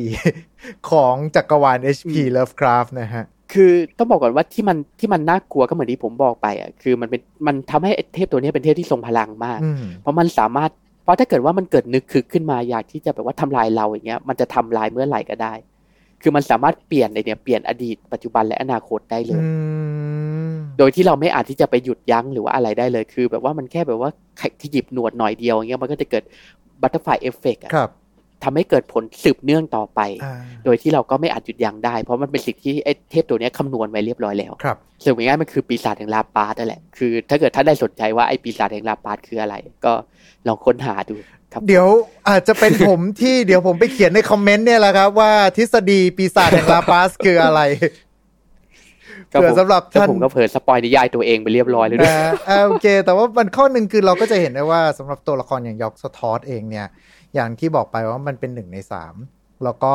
ของจักรวาล HP Lovecraft นะฮะ คือต้องบอกก่อนว่าที่มันที่มันน่ากลัวก็เหมือนที่ผมบอกไปอะคือมันเป็นมันทำให้ไอ้เทพตัวเนี้ยเป็นเทพที่ทรงพลังมากอืมเพราะมันสามารถ เพราะถ้าเกิดว่ามันเกิดนึกคึกขึ้นมาอยากที่จะแบบว่าทำลายเราอย่างเงี้ยมันจะทำลายเมื่อไหร่ก็ได้ คือมันสามารถเปลี่ยนในเนี่ยเปลี่ยนอดีตปัจจุบันและอนาคตได้เลยอืมโดยที่เราไม่อาจที่จะไปหยุดยั้งหรือว่าอะไรได้เลย คือ แบบว่ามันแค่แบบว่าขยิบหนวดหน่อยเดียวอย่างเงี้ยมันก็จะเกิด butterfly effect ครับ ทำให้เกิดผลสืบเนื่องต่อไปอ่าโดยที่เราก็ไม่อาจหยุดยั้งได้ เพราะมันเป็นสิ่งที่ไอ้เทพตัวเนี้ยคำนวณไว้เรียบร้อยแล้วครับสรุปง่ายๆมันคือปีศาจแห่งลาปลาสนั่นแหละ คือถ้าเกิดท่านได้สนใจว่าไอ้ปีศาจแห่งลาปลาสคืออะไร ก็ลองค้นหาดูครับ เดี๋ยวอาจจะเป็นผมที่เดี๋ยวผมไปเขียนในคอมเมนต์เนี่ยแหละครับว่าทฤษฎีปีศาจแห่งลาปาสคืออะไรก็เผื่อผมสำหรับก็ท่านผมก็เผยสปอยนิยายตัวเองไปเรียบร้อยเลยด้วยนะอ่าโอเค แต่ว่ามันข้อหนึ่งคือเราก็จะเห็นได้ว่าสำหรับตัวละครอย่างยอกสทอสเองเนี่ย อย่างที่บอกไปว่ามันเป็นหนึ่งในสามแล้วก็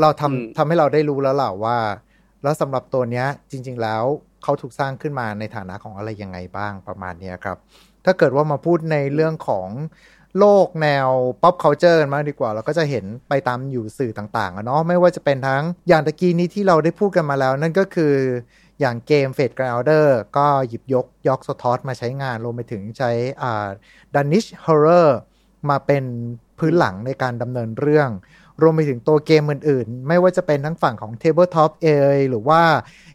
เราทำอืมทำให้เราได้รู้แล้วล่ะว่า แล้วสำหรับตัวเนี้ยจริง ๆ แล้วเขาถูกสร้างขึ้นมาในฐานะของอะไรยังไงบ้างประมาณเนี้ยครับ ถ้าเกิดว่ามาพูดในเรื่องของโลกแนว pop culture กันมากดีกว่า เราก็จะเห็นไปตามอยู่สื่อต่างๆอะเนาะไม่ว่าจะเป็นทั้งอย่างตะกี้นี้ที่เราได้พูดกันมาแล้ว นั่นก็คืออย่างเกม Fate Grounded ก็หยิบยกยอกสทอสมาใช้งานรวมไปถึงใช้อ่า Danish Horror มาเป็น พื้นหลังในการดำเนินเรื่อง รวมไปถึงตัวเกมอื่นๆ ไม่ว่าจะเป็นทั้งฝั่งของ Tabletop เอยหรือว่า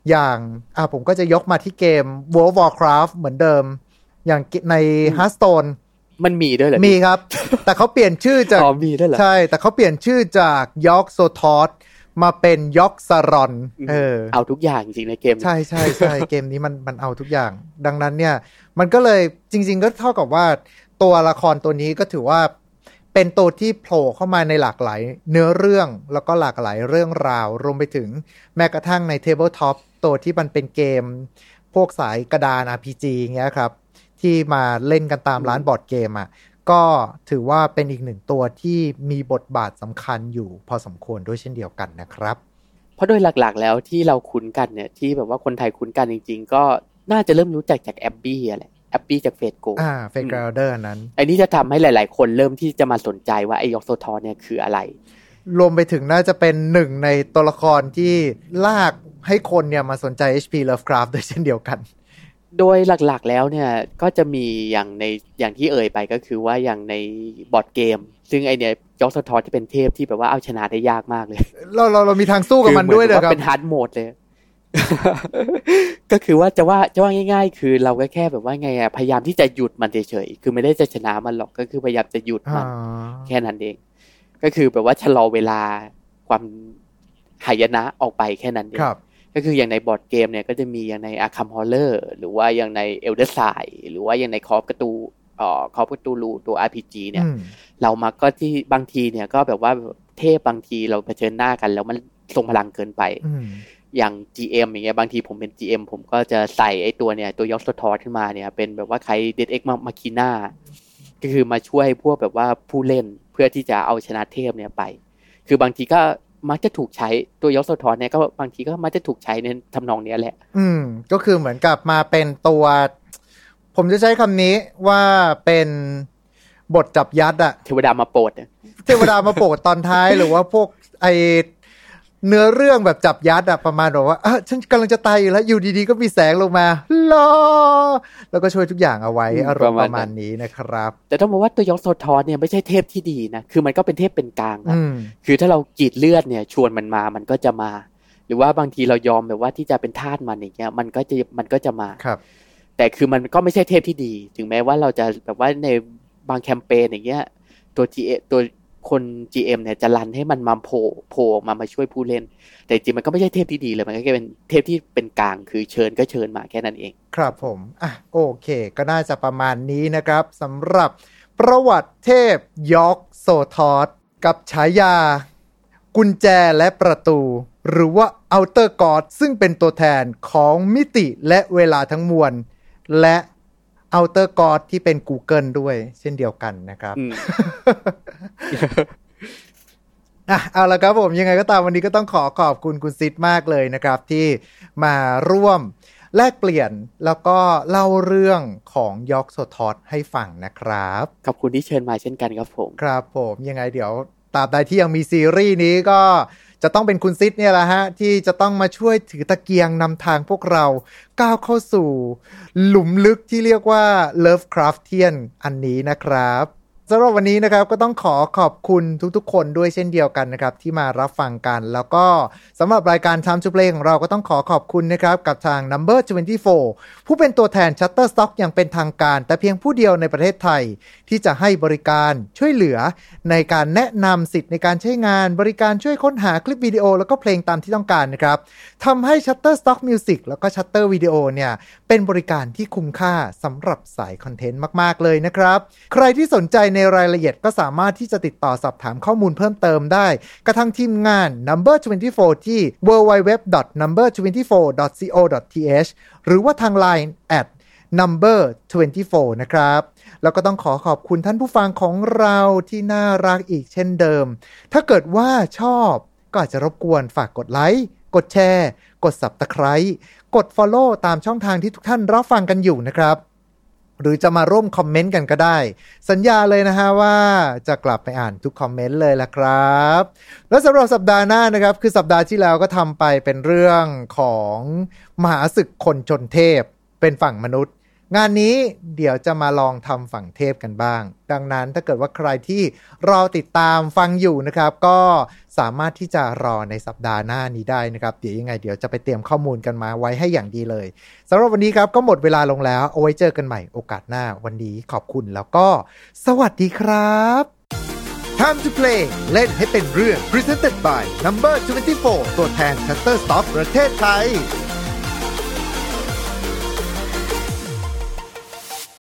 อย่างอ่าผมก็จะยกมาที่เกม World of Warcraft เหมือนเดิม อย่างใน Hearthstone มันมีด้วยเหรอ มีครับ แต่เขาเปลี่ยนชื่อจากอ๋อมีด้วยเหรอ ใช่ แต่เขาเปลี่ยนชื่อจากยอกโซทอสมาเป็นยอกซารอน เออ เอาทุกอย่างจริงๆในเกม ใช่ใช่ใช่เกมนี้มันมันเอาทุกอย่าง ดังนั้นเนี่ย มันก็เลยจริง ๆ ก็เท่ากับว่าตัวละครตัวนี้ก็ถือว่า เป็นตัวที่โผล่เข้ามาในหลากหลายเนื้อเรื่องแล้วก็หลากหลายเรื่องราว รวมไปถึงแม้กระทั่งใน tabletop ตัวที่มันเป็นเกม พวกสายกระดาน RPG เงี้ยครับ ที่มาเล่นกันตามร้านบอร์ดเกมอะก็ถือว่าเป็นอีกหนึ่งตัวที่มีบทบาทสำคัญอยู่พอสมควรด้วยเช่นเดียวกันนะครับ เพราะโดยหลักๆ แล้วที่เราคุ้นกันเนี่ยที่แบบว่าคนไทยคุ้นกันจริง ๆ ก็น่าจะเริ่มรู้จักจากแอบบี้แหละ แอบบี้จาก Fate/GO อ่า Fate/Grand Order นั้น อันนี้จะทำให้หลาย ๆ คนเริ่มที่จะมาสนใจว่าไอยอกโซทอธเนี่ยคืออะไร รวมไปถึงน่าจะเป็นหนึ่งในตัวละครที่ลากให้คนเนี่ยมาสนใจ HP Lovecraft ด้วยเช่นเดียวกัน โดยหลักๆแล้วเนี่ยก็จะมีอย่างในอย่างที่เอ่ยไปก็คือว่าอย่างในบอร์ดเกม ซึ่งไอเนี่ยยอกโซทอธที่เป็นเทพที่แบบว่าเอาชนะได้ยากมากเลย เราเราเรามีทางสู้กับมันด้วยเลเลยครับเป็น hard mode เลย ก็คือว่าจะว่าจะว่าง่าย ๆ คือเราก็แค่แบบว่าไงอะพยายามที่จะหยุดมันเฉยๆคือไม่ได้จะชนะมันหรอกก็คือพยายามจะหยุดมันแค่นั้นเอง ก็คือแบบว่าชะลอเวลาความหายนะออกไปแค่นั้นเองครับก็คืออย่างในบอร์ดเกมเนี่ยก็จะมีอย่างใน Arkham Horror หรือว่าอย่างใน Elder Sign หรือว่าอย่างใน Call of Cthulhu เอ่อ Call of Cthulhu ตัว RPG เนี่ยอืมเรามาก็ที่บางทีเนี่ยก็แบบว่าเทพบางทีเราเผชิญหน้ากัน แล้วมันทรงพลังเกินไป อืมอย่าง GM อย่างเงี้ยบางทีผมเป็น GM ผมก็จะใส่ไอ้ตัวเนี่ย ตัวยอกโซทอธขึ้นมาเนี่ยเป็นแบบว่าคล้าย deus ex machinaก็คือมาช่วยพวกแบบว่าผู้เล่นเพื่อที่จะเอาชนะเทพเนี่ยไป คือบางทีก็มักจะถูกใช้ตัวยอสโทอเนี่ยก็บางทีก็มักจะถูกใช้ในทำนองเนี้ยแหละ อืม ก็คือเหมือนกับมาเป็นตัว ผมจะใช้คำนี้ว่าเป็นบทจับยัดอะเทวดามาโปรดเนี่ยเทวดามาโปรดตอนท้ายหรือว่าพวกไอ เนื้อเรื่องแบบจับยัดอะประมาณแบบว่าอะฉันกำลังจะตายอยู่แล้วอยู่ดีๆ ก็มีแสงลงมาลอแล้วก็ช่วยทุกอย่างเอาไว้อารมณ์ประมาณนี้นะครับ แต่ต้องบอกว่าตัวยอสโทอเนี่ยไม่ใช่เทพที่ดีนะ คือมันก็เป็นเทพเป็นกลางนะอืมคือถ้าเรากรีดเลือดเนี่ยชวนมันมามันก็จะมา หรือว่าบางทีเรายอมแบบว่าที่จะเป็นทาสมันอย่างเงี้ยมันก็จะมันก็จะมาครับ แต่คือมันก็ไม่ใช่เทพที่ดี ถึงแม้ว่าเราจะแบบว่าในบางแคมเปญอย่างเงี้ยตัว GM ตัว คน GM เนี่ยจะรันให้มันมาโผล่โผล่มามาช่วยผู้เล่น แต่จริงมันก็ไม่ใช่เทพที่ดีเลยมันก็แค่เป็นเทพที่เป็นกลางคือเชิญก็เชิญมาแค่นั้นเอง ครับผมอะโอเค ก็น่าจะประมาณนี้นะครับสำหรับประวัติเทพยอกโซทอธกับฉายา กุญแจและประตู หรือว่า Outer God ซึ่งเป็นตัวแทนของมิติและเวลาทั้งมวล และ Outer God ที่เป็น Google ด้วย เช่นเดียวกันนะครับอืมอะเอาละครับผมยังไงก็ตามวันนี้ก็ต้องขอขอบคุณคุณซิดมากเลยนะครับ ที่มาร่วมแลกเปลี่ยนแล้วก็เล่าเรื่องของยอกโซทอสให้ฟังนะครับ ขอบคุณที่เชิญมาเช่นกันครับผม ครับผมยังไงเดี๋ยวตราบใดที่ยังมีซีรีส์นี้ก็ จะต้องเป็นคุณซิดเนี่ยแหละฮะ ที่จะต้องมาช่วยถือตะเกียงนำทางพวกเรา ก้าวเข้าสู่ หลุมลึกที่เรียกว่า Lovecraftian อันนี้นะครับ สำหรับวันนี้นะครับก็ต้องขอขอบคุณทุกๆ คนด้วยเช่นเดียวกันนะครับที่มารับฟังกัน แล้วก็สำหรับรายการ Time to Play ของเราก็ต้องขอขอบคุณนะครับกับทาง Number 24 ผู้เป็นตัวแทน Shutterstock อย่างเป็นทางการ แต่เพียงผู้เดียวในประเทศไทย ที่จะให้บริการช่วยเหลือ ในการแนะนำสิทธิ์ในการใช้งาน บริการช่วยค้นหาคลิปวิดีโอ แล้วก็เพลงตามที่ต้องการนะครับทำให้ Shutterstock Music แล้วก็ Shutter Video เนี่ยเป็นบริการที่คุ้มค่าสำหรับสายคอนเทนต์มาก ๆเลยนะครับใครที่สนใจในรายละเอียดก็สามารถที่จะติดต่อสอบถามข้อมูลเพิ่มเติมได้ กระทั่งทีมงาน Number 24 ที่ www.number24.co.th หรือว่าทาง Line at number 24 นะครับ แล้วก็ต้องขอขอบคุณท่านผู้ฟังของเราที่น่ารักอีกเช่นเดิม ถ้าเกิดว่าชอบก็อาจจะรบกวนฝากกดไลค์กดแชร์ กด Subscribe กด Follow ตามช่องทางที่ทุกท่านรับฟังกันอยู่นะครับ หรือจะมาร่วมคอมเมนต์กันก็ได้ สัญญาเลยนะฮะว่าจะกลับไปอ่านทุกคอมเมนต์เลยละครับ แล้วสำหรับสัปดาห์หน้านะครับ คือสัปดาห์ที่แล้วก็ทำไปเป็นเรื่องของมหาศึกคนชนเทพ เป็นฝั่งมนุษย์ งานนี้เดี๋ยวจะมาลองทำฝั่งเทพกันบ้าง ดังนั้นถ้าเกิดว่าใครที่รอติดตามฟังอยู่นะครับ ก็ สามารถที่จะรอในสัปดาห์หน้านี้ได้นะครับ เดี๋ยวยังไงเดี๋ยวจะไปเตรียมข้อมูลกันมาไว้ให้อย่างดีเลยสำหรับวันนี้ครับก็หมดเวลาลงแล้วเอาไว้เจอกันใหม่โอกาสหน้าวันนี้ขอบคุณแล้วก็ สวัสดีครับ Time to play เล่นให้เป็นเรื่อง Presented by Number 24 ตัวแทน Shutterstock ประเทศไทย